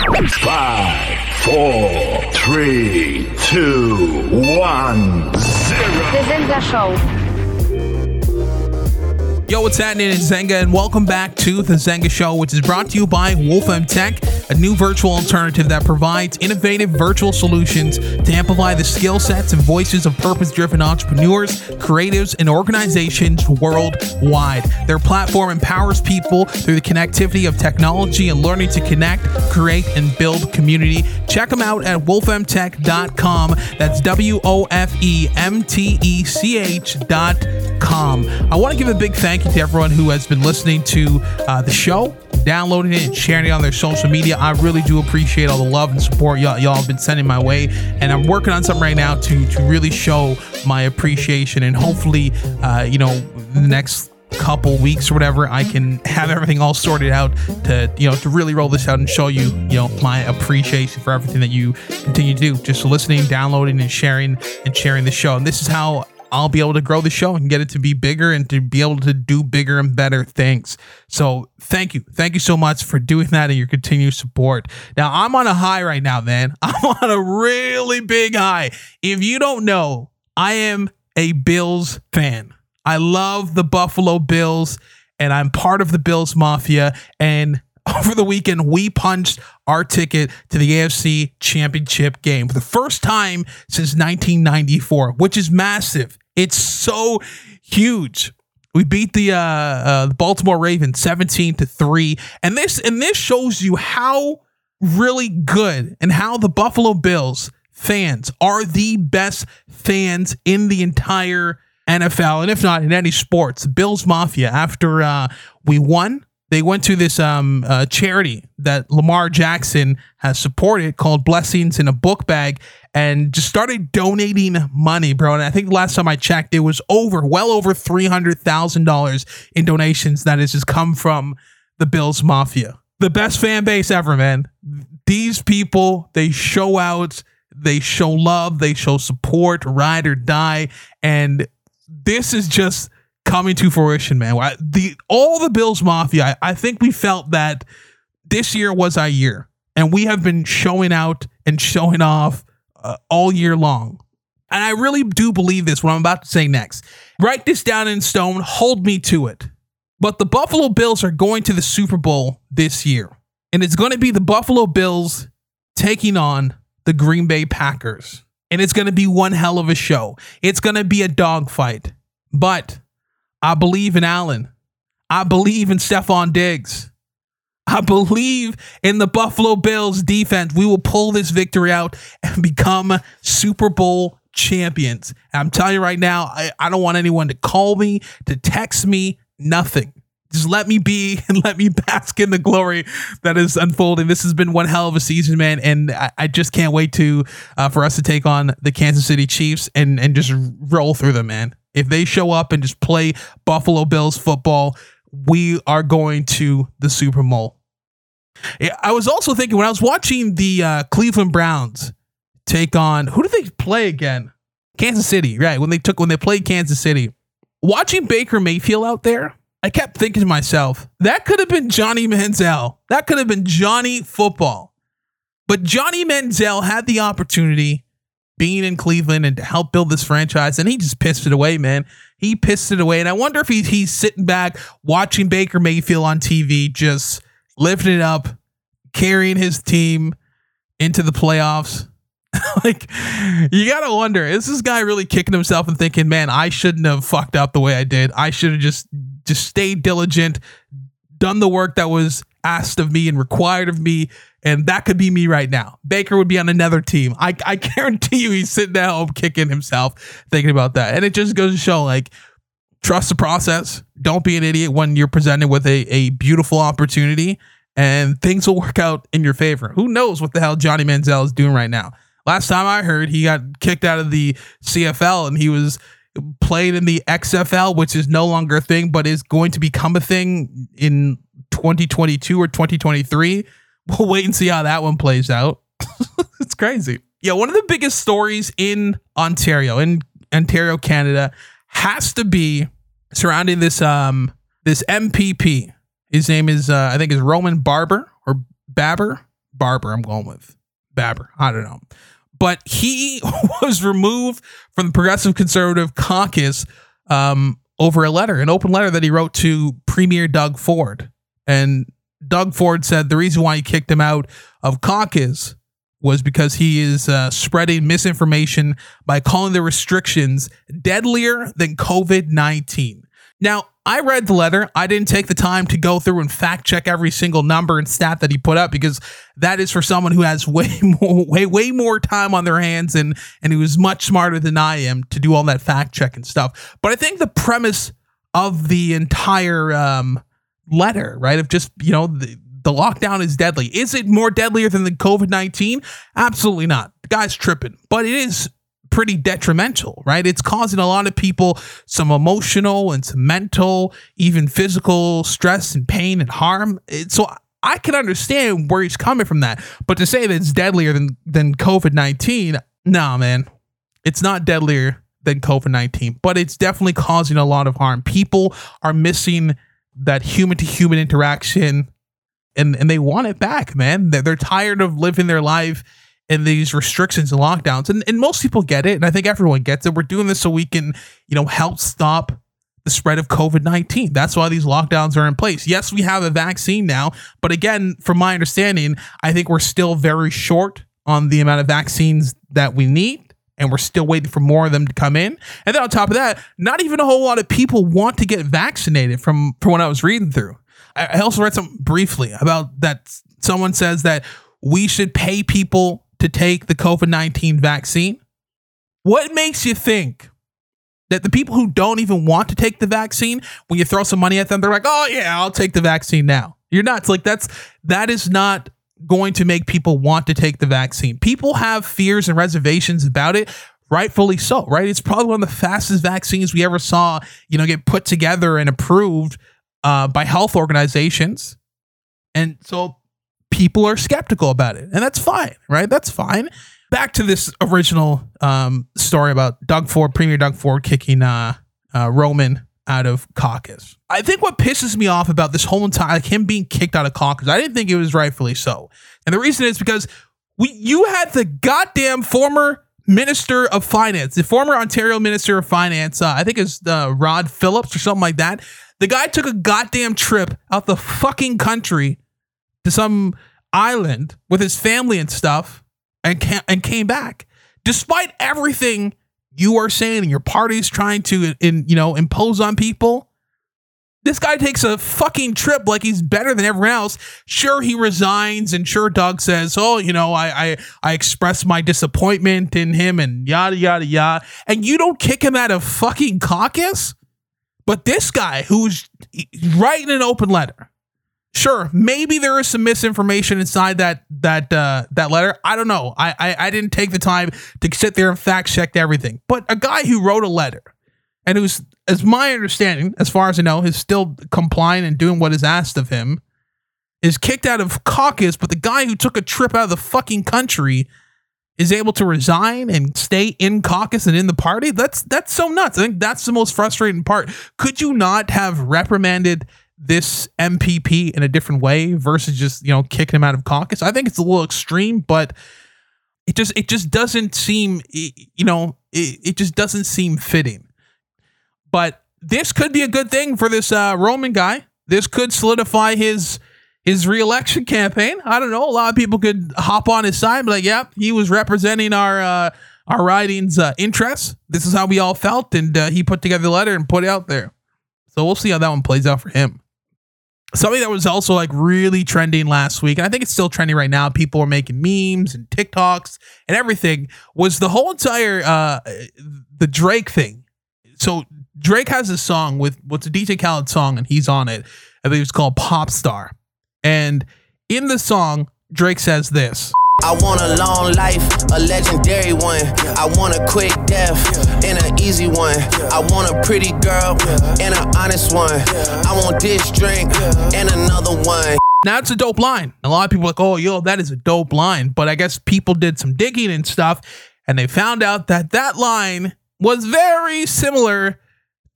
Five, four, three, two, one, zero. The Zenga Show. Yo, what's happening? It's Zenga, and welcome back to the Zenga Show, which is brought to you by Wofemtech, a new virtual alternative that provides innovative virtual solutions to amplify the skill sets and voices of purpose driven entrepreneurs, creatives, and organizations worldwide. Their platform empowers people through the connectivity of technology and learning to connect, create, and build community. Check them out at wofemtech.com. That's W O F E M T E C H W O F M T C I want to give a big thank you to everyone who has been listening to uh, the show, downloading it, and sharing it on their social media. I really do appreciate all the love and support y'all, y'all have been sending my way. And I'm working on something right now to, to really show my appreciation. And hopefully, uh, you know, the next couple weeks or whatever i can have everything all sorted out to you know to really roll this out and show you you know my appreciation for everything that you continue to do just listening downloading and sharing and sharing the show and this is how I'll be able to grow the show and get it to be bigger and to be able to do bigger and better things. So thank you. Thank you so much for doing that and your continued support. Now I'm on a high right now, man. I'm on a really big high. If you don't know, I am a Bills fan. I love the Buffalo Bills and I'm part of the Bills Mafia. And over the weekend, we punched our ticket to the AFC Championship game for the first time since 1994, which is massive. It's so huge. We beat the uh, uh, Baltimore Ravens 17 to 3. And this and this shows you how really good and how the Buffalo Bills fans are the best fans in the entire NFL and if not in any sports. Bills Mafia after uh, we won they went to this um, uh, charity that Lamar Jackson has supported called Blessings in a Book Bag and just started donating money, bro. And I think last time I checked, it was over, well over $300,000 in donations that has just come from the Bills Mafia. The best fan base ever, man. These people, they show out, they show love, they show support, ride or die. And this is just coming to fruition, man. The all the Bills Mafia, I, I think we felt that this year was our year, and we have been showing out and showing off uh, all year long. And I really do believe this. What I'm about to say next. Write this down in stone. Hold me to it. But the Buffalo Bills are going to the Super Bowl this year, and it's going to be the Buffalo Bills taking on the Green Bay Packers. And it's going to be one hell of a show. It's going to be a dogfight. But I believe in Allen. I believe in Stefon Diggs. I believe in the Buffalo Bills defense. We will pull this victory out and become Super Bowl champions. And I'm telling you right now, I, I don't want anyone to call me, to text me, nothing. Just let me be and let me bask in the glory that is unfolding. This has been one hell of a season, man, and I, I just can't wait to uh, for us to take on the Kansas City Chiefs and and just roll through them, man. If they show up and just play Buffalo Bills football, we are going to the Super Bowl. I was also thinking when I was watching the uh, Cleveland Browns take on who did they play again? Kansas City, right? When they took when they played Kansas City. Watching Baker Mayfield out there, I kept thinking to myself, that could have been Johnny Manziel. That could have been Johnny football. But Johnny Manziel had the opportunity being in Cleveland and to help build this franchise, and he just pissed it away, man. He pissed it away, and I wonder if he, he's sitting back watching Baker Mayfield on TV, just lifting it up, carrying his team into the playoffs. like you gotta wonder, is this guy really kicking himself and thinking, man, I shouldn't have fucked up the way I did. I should have just just stayed diligent, done the work that was asked of me and required of me, and that could be me right now. Baker would be on another team. I, I guarantee you he's sitting at home kicking himself thinking about that. And it just goes to show like, trust the process. Don't be an idiot when you're presented with a, a beautiful opportunity and things will work out in your favor. Who knows what the hell Johnny Manziel is doing right now? Last time I heard, he got kicked out of the CFL and he was played in the XFL, which is no longer a thing, but is going to become a thing in 2022 or 2023 we'll wait and see how that one plays out. it's crazy. Yeah, one of the biggest stories in Ontario, in Ontario, Canada, has to be surrounding this um this MPP. His name is uh, I think is Roman Barber or Babber Barber. I'm going with Babber. I don't know. But he was removed from the Progressive Conservative Caucus um, over a letter, an open letter that he wrote to Premier Doug Ford. And Doug Ford said the reason why he kicked him out of caucus was because he is uh, spreading misinformation by calling the restrictions deadlier than COVID 19. Now, I read the letter. I didn't take the time to go through and fact check every single number and stat that he put up because that is for someone who has way more, way, way more time on their hands and and who is much smarter than I am to do all that fact check and stuff. But I think the premise of the entire um, letter, right, of just you know the, the lockdown is deadly. Is it more deadlier than the COVID nineteen? Absolutely not. The guy's tripping, but it is pretty detrimental, right? It's causing a lot of people some emotional and some mental, even physical stress and pain and harm. It, so I can understand where he's coming from that. But to say that it's deadlier than, than COVID 19, nah, man, it's not deadlier than COVID 19, but it's definitely causing a lot of harm. People are missing that human to human interaction and, and they want it back, man. They're, they're tired of living their life in these restrictions and lockdowns. And, and most people get it. And I think everyone gets it. We're doing this so we can, you know, help stop the spread of COVID 19. That's why these lockdowns are in place. Yes, we have a vaccine now. But again, from my understanding, I think we're still very short on the amount of vaccines that we need. And we're still waiting for more of them to come in. And then on top of that, not even a whole lot of people want to get vaccinated from, from what I was reading through. I also read something briefly about that someone says that we should pay people to take the COVID 19 vaccine. What makes you think that the people who don't even want to take the vaccine, when you throw some money at them, they're like, oh, yeah, I'll take the vaccine now? You're nuts. Like, that's that is not going to make people want to take the vaccine. People have fears and reservations about it rightfully so, right? It's probably one of the fastest vaccines we ever saw, you know, get put together and approved uh, by health organizations. And so people are skeptical about it, and that's fine, right? That's fine. Back to this original um, story about Doug Ford, Premier Doug Ford, kicking uh, uh, Roman out of caucus. I think what pisses me off about this whole entire, like him being kicked out of caucus, I didn't think it was rightfully so, and the reason is because we, you had the goddamn former Minister of Finance, the former Ontario Minister of Finance, uh, I think it's uh, Rod Phillips or something like that. The guy took a goddamn trip out the fucking country to some island with his family and stuff and ca- and came back despite everything you are saying and your party's trying to in you know impose on people this guy takes a fucking trip like he's better than everyone else. Sure, he resigns, and sure, Doug says, "Oh, you know, I I I express my disappointment in him," and yada yada yada. And you don't kick him out of fucking caucus. But this guy, who's writing an open letter, Sure, maybe there is some misinformation inside that that uh, that letter. I don't know. I, I I didn't take the time to sit there and fact check everything. But a guy who wrote a letter and who's, as my understanding, as far as I know, is still complying and doing what is asked of him, is kicked out of caucus. But the guy who took a trip out of the fucking country is able to resign and stay in caucus and in the party. That's that's so nuts. I think that's the most frustrating part. Could you not have reprimanded? this MPP in a different way versus just you know kicking him out of caucus. I think it's a little extreme, but it just it just doesn't seem you know it, it just doesn't seem fitting. But this could be a good thing for this uh, Roman guy. This could solidify his his reelection campaign. I don't know. A lot of people could hop on his side, but like, yep, he was representing our uh, our riding's uh, interests. This is how we all felt, and uh, he put together the letter and put it out there. So we'll see how that one plays out for him something that was also like really trending last week, and I think it's still trending right now. People are making memes and TikToks and everything. Was the whole entire uh the Drake thing? So Drake has a song with what's a DJ Khaled song, and he's on it. I think it's called Pop Star. And in the song, Drake says this. I want a long life, a legendary one. I want a quick death and an easy one. I want a pretty girl and an honest one. I want this drink and another one. Now it's a dope line. A lot of people are like, oh, yo, that is a dope line. But I guess people did some digging and stuff, and they found out that that line was very similar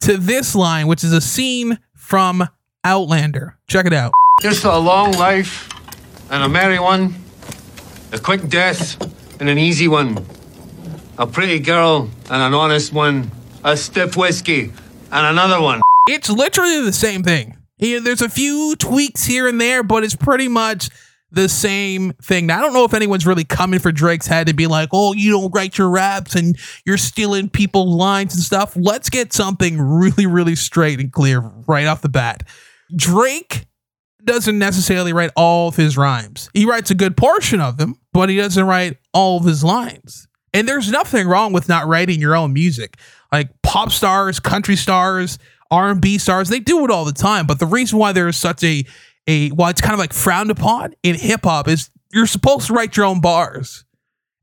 to this line, which is a scene from Outlander. Check it out. Just a long life and a merry one A quick death and an easy one. A pretty girl and an honest one. A stiff whiskey and another one. It's literally the same thing. There's a few tweaks here and there, but it's pretty much the same thing. Now, I don't know if anyone's really coming for Drake's head to be like, oh, you don't write your raps and you're stealing people's lines and stuff. Let's get something really, really straight and clear right off the bat. Drake doesn't necessarily write all of his rhymes. He writes a good portion of them, but he doesn't write all of his lines. And there's nothing wrong with not writing your own music. Like pop stars, country stars, R&B stars, they do it all the time. But the reason why there is such a a why it's kind of like frowned upon in hip hop is you're supposed to write your own bars.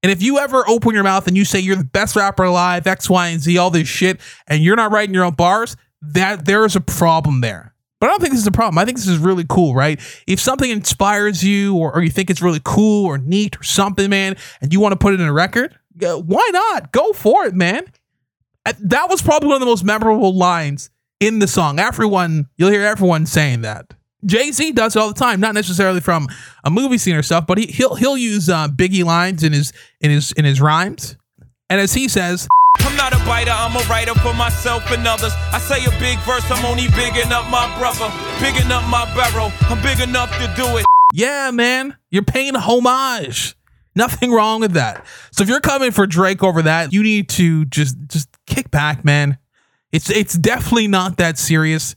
And if you ever open your mouth and you say you're the best rapper alive, X, Y, and Z, all this shit, and you're not writing your own bars, that there is a problem there. But I don't think this is a problem. I think this is really cool, right? If something inspires you or, or you think it's really cool or neat or something, man, and you want to put it in a record, why not? Go for it, man. That was probably one of the most memorable lines in the song. Everyone, you'll hear everyone saying that. Jay Z does it all the time, not necessarily from a movie scene or stuff, but he, he'll he'll use uh, Biggie lines in his in his in his rhymes, and as he says. I'm not a biter, I'm a writer for myself and others. I say a big verse, I'm only bigging up my brother, bigging up my barrel. I'm big enough to do it. Yeah, man, you're paying homage. Nothing wrong with that. So if you're coming for Drake over that, you need to just just kick back, man. It's it's definitely not that serious.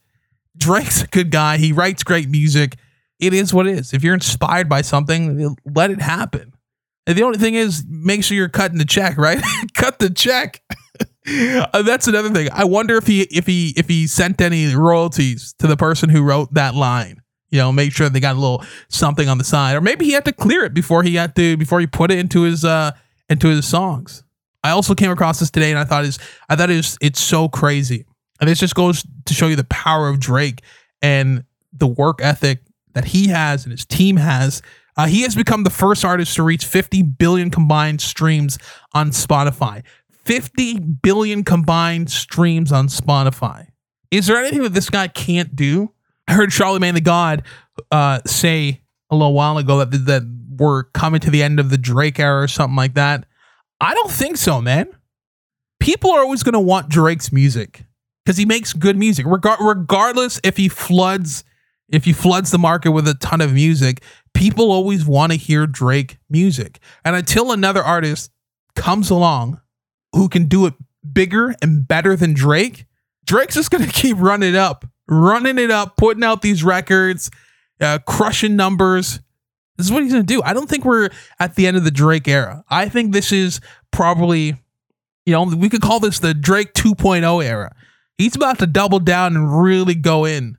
Drake's a good guy. He writes great music. It is what it is. If you're inspired by something, let it happen. And the only thing is, make sure you're cutting the check, right? Cut the check. uh, that's another thing. I wonder if he if he if he sent any royalties to the person who wrote that line. You know, make sure they got a little something on the side, or maybe he had to clear it before he had to before he put it into his uh into his songs. I also came across this today, and I thought is I thought it was it's so crazy, and this just goes to show you the power of Drake and the work ethic that he has and his team has uh, he has become the first artist to reach 50 billion combined streams on Spotify. 50 billion combined streams on Spotify. Is there anything that this guy can't do? I heard Charlemagne the God uh, say a little while ago that that we're coming to the end of the Drake era or something like that. I don't think so, man. People are always going to want Drake's music because he makes good music, Regar- regardless if he floods if he floods the market with a ton of music people always want to hear Drake music. And until another artist comes along who can do it bigger and better than Drake, Drake's just going to keep running it up, running it up, putting out these records, uh, crushing numbers. This is what he's going to do. I don't think we're at the end of the Drake era. I think this is probably, you know, we could call this the Drake 2.0 era. He's about to double down and really go in.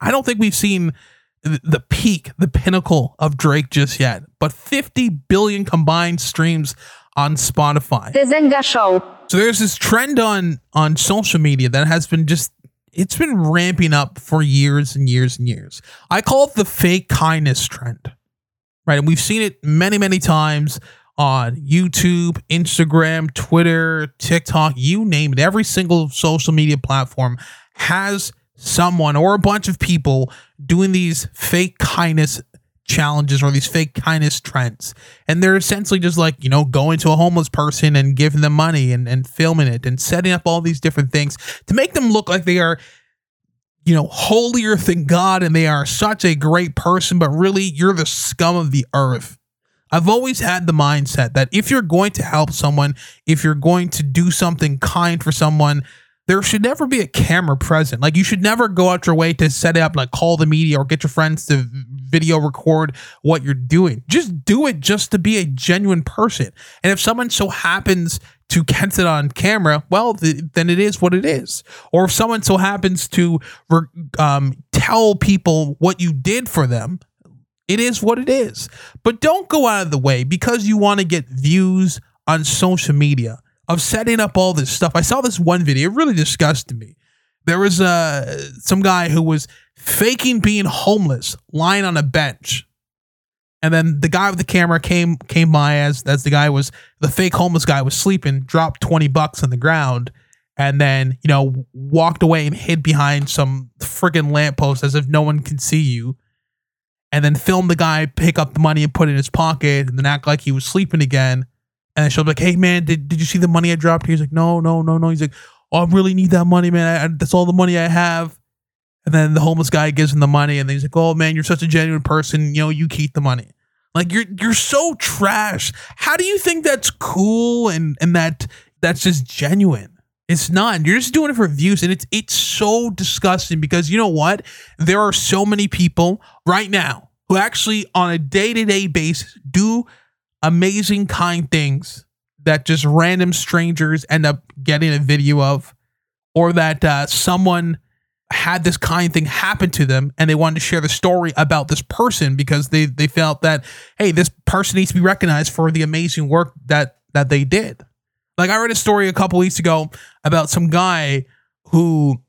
I don't think we've seen the peak, the pinnacle of Drake just yet, but 50 billion combined streams on Spotify. The Zenga Show. So there's this trend on on social media that has been just it's been ramping up for years and years and years. I call it the fake kindness trend. Right? And we've seen it many, many times on YouTube, Instagram, Twitter, TikTok, you name it. Every single social media platform has someone or a bunch of people doing these fake kindness challenges or these fake kindness trends. And they're essentially just like, you know, going to a homeless person and giving them money and, and filming it and setting up all these different things to make them look like they are, you know, holier than God and they are such a great person, but really you're the scum of the earth. I've always had the mindset that if you're going to help someone, if you're going to do something kind for someone, there should never be a camera present. Like you should never go out your way to set up, like call the media or get your friends to video record what you're doing. Just do it just to be a genuine person. And if someone so happens to catch it on camera, well, th- then it is what it is. Or if someone so happens to um, tell people what you did for them, it is what it is. But don't go out of the way because you want to get views on social media of setting up all this stuff. I saw this one video, it really disgusted me. There was uh, some guy who was faking being homeless, lying on a bench. And then the guy with the camera came came by as as the guy was the fake homeless guy was sleeping, dropped 20 bucks on the ground, and then, you know, walked away and hid behind some friggin' lamppost as if no one can see you. and then film the guy pick up the money and put it in his pocket and then act like he was sleeping again. And she'll be like, "Hey man, did, did you see the money I dropped?" He's like, "No, no, no, no." He's like, "Oh, I really need that money, man. I, I, that's all the money I have." And then the homeless guy gives him the money, and then he's like, "Oh man, you're such a genuine person. You know, you keep the money." Like you're you're so trash. How do you think that's cool and and that that's just genuine? It's not. You're just doing it for views, and it's it's so disgusting because you know what? There are so many people right now who actually, on a day to day basis, do amazing, kind things that just random strangers end up getting a video of, or that uh, someone had this kind thing happen to them and they wanted to share the story about this person because they they felt that hey this person needs to be recognized for the amazing work that that they did. Like i read a story a couple weeks ago about some guy who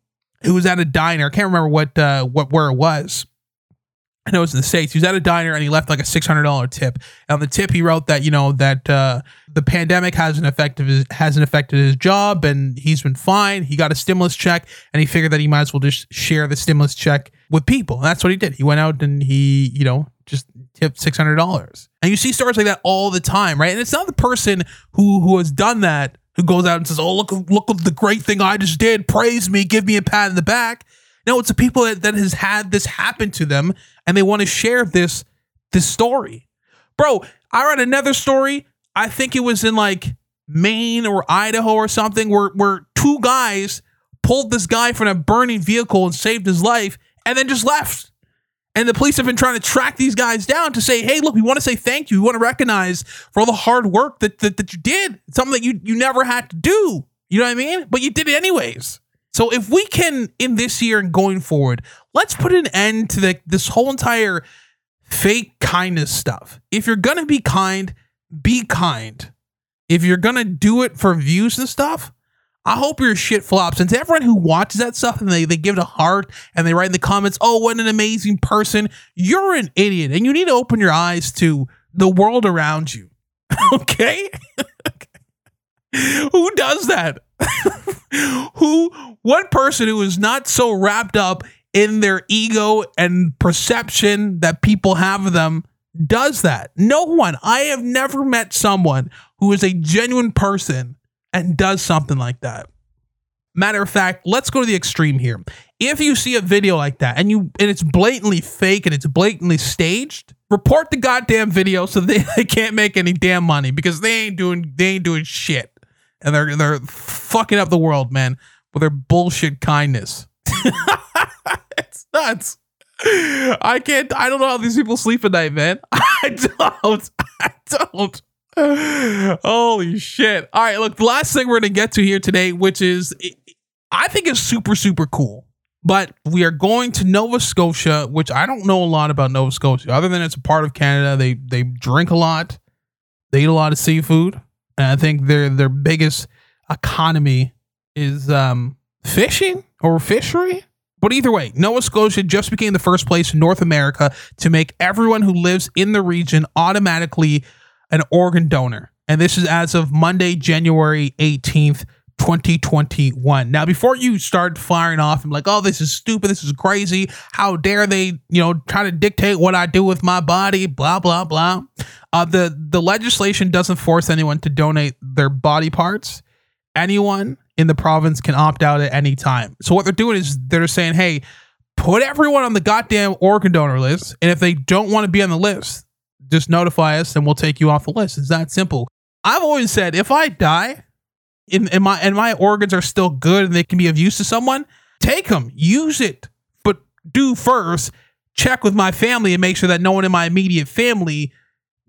who was at a diner. I can't remember what uh what where it was I know it's in the States. He was at a diner and he left like a $600 tip. And on the tip, he wrote that, you know, that uh, the pandemic hasn't affected his, hasn't affected his job and he's been fine. He got a stimulus check and he figured that he might as well just share the stimulus check with people. And that's what he did. He went out and he, you know, just tipped $600. And you see stories like that all the time, right? And it's not the person who who has done that who goes out and says, "Oh, look look at the great thing I just did. Praise me, give me a pat in the back." No, it's the people that, that has had this happen to them and they want to share this this story. Bro, I read another story. I think it was in like Maine or Idaho or something where where two guys pulled this guy from a burning vehicle and saved his life and then just left. And the police have been trying to track these guys down to say, hey, look, we want to say thank you. We want to recognize for all the hard work that, that, that you did. Something that you, you never had to do. You know what I mean? But you did it anyways. So if we can, in this year and going forward, let's put an end to the, this whole entire fake kindness stuff. If you're to be kind, be kind. If you're to do it for views and stuff, I hope your shit flops. And to everyone who watches that stuff and they, they give it a heart and they write in the comments, oh, what an amazing person, you're an idiot. And you need to open your eyes to the world around you. okay? who does that? who, one person who is not so wrapped up in their ego and perception that people have of them does that. No one. I have never met someone who is a genuine person and does something like that. Matter of fact, let's go to the extreme here. If you see a video like that and you and it's blatantly fake and it's blatantly staged, report the goddamn video so they, they can't make any damn money because they ain't doing they ain't doing shit. And they're they're fucking up the world, man, with their bullshit kindness. it's nuts. I can't I don't know how these people sleep at night, man. I don't. I don't. Holy shit. All right, look, the last thing we're to get to here today, which is, I think is super, super cool. But we are going to Nova Scotia, which I don't know a lot about Nova Scotia, other than it's a part of Canada. They they drink a lot, they eat a lot of seafood, and I think their their biggest economy is um, fishing or fishery. But either way, Nova Scotia just became the first place in North America to make everyone who lives in the region automatically an organ donor. And this is as of Monday, January 18th, 2021. Now, before you start firing off and like, oh, this is stupid, this is crazy, how dare they, you know, try to dictate what I do with my body, blah, blah, blah. Uh, the, the legislation doesn't force anyone to donate their body parts. Anyone in the province can opt out at any time. So what they're doing is they're saying, hey, put everyone on the goddamn organ donor list. And if they don't want to be on the list, just notify us and we'll take you off the list. It's that simple. I've always said if I die and, and my and my organs are still good and they can be of use to someone, take them, use it. But do first check with my family and make sure that no one in my immediate family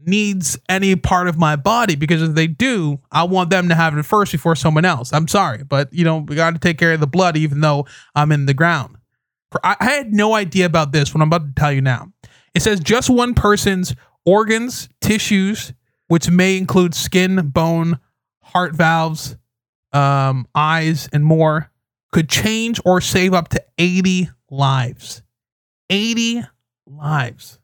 needs any part of my body because if they do, I want them to have it first before someone else. I'm sorry, but you know, we got to take care of the blood even though I'm in the ground. I had no idea about this what I'm about to tell you now. It says just one person's organs, tissues, which may include skin, bone, heart valves, um, eyes, and more, could change or save up to 80 lives. 80 lives.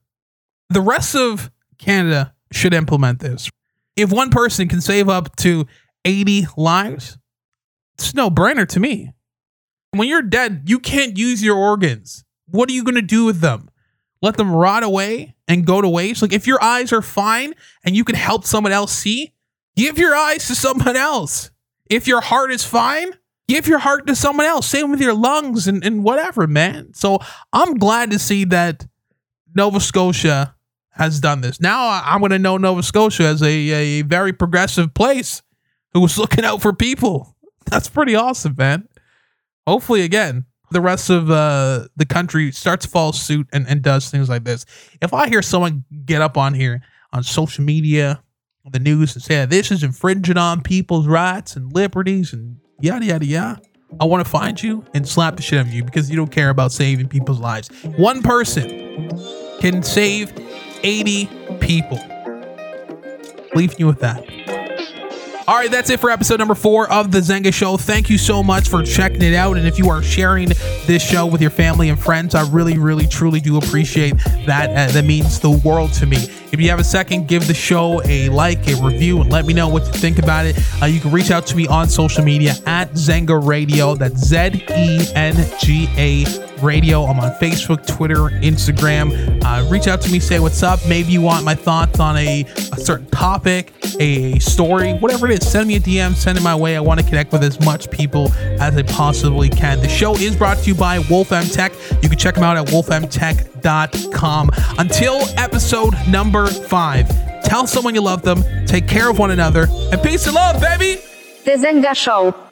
The rest of Canada should implement this. If one person can save up to 80 lives, it's no brainer to me. When you're dead, you can't use your organs. What are you going to do with them? let them rot away and go to waste. Like if your eyes are fine and you can help someone else see, give your eyes to someone else. If your heart is fine, give your heart to someone else. Same with your lungs and, and whatever, man. So I'm glad to see that Nova Scotia has done this. Now I'm going to know Nova Scotia as a, a very progressive place who was looking out for people. That's pretty awesome, man. Hopefully, again, the rest of uh, the country starts to follow suit and, and does things like this. If I hear someone get up on here on social media, the news, and say this is infringing on people's rights and liberties and yada yada yada, I want to find you and slap the shit out of you because you don't care about saving people's lives. One person can save 80 people. Leaving you with that. All right, that's it for episode number four of The Zenga Show. Thank you so much for checking it out. And if you are sharing this show with your family and friends, I really, really, truly do appreciate that. Uh, that means the world to me. If you have a second, give the show a like, a review, and let me know what you think about it. Uh, you can reach out to me on social media at Zenga Radio. That's Z E N G A Radio. I'm on Facebook, Twitter, Instagram. Uh, reach out to me, say what's up. Maybe you want my thoughts on a, a certain topic, a story, whatever it is. Send me a DM, send it my way. I want to connect with as much people as I possibly can. The show is brought to you by Wofemtech. You can check them out at wofemtech.com. Until episode number five, tell someone you love them, take care of one another, and peace and love, baby. The Zenga Show.